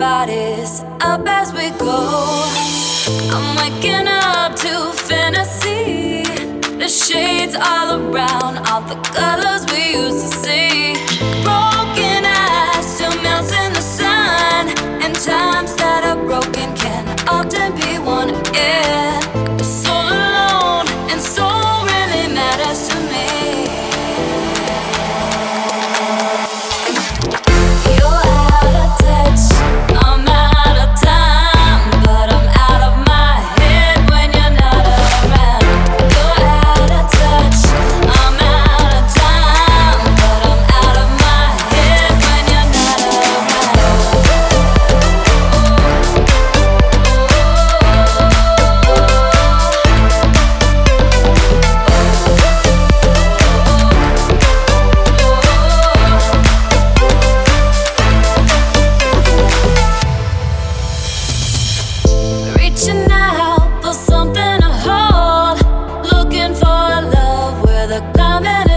bodies up as we go. I'm waking up to fantasy. The shades all around, all the colors we used to see. coming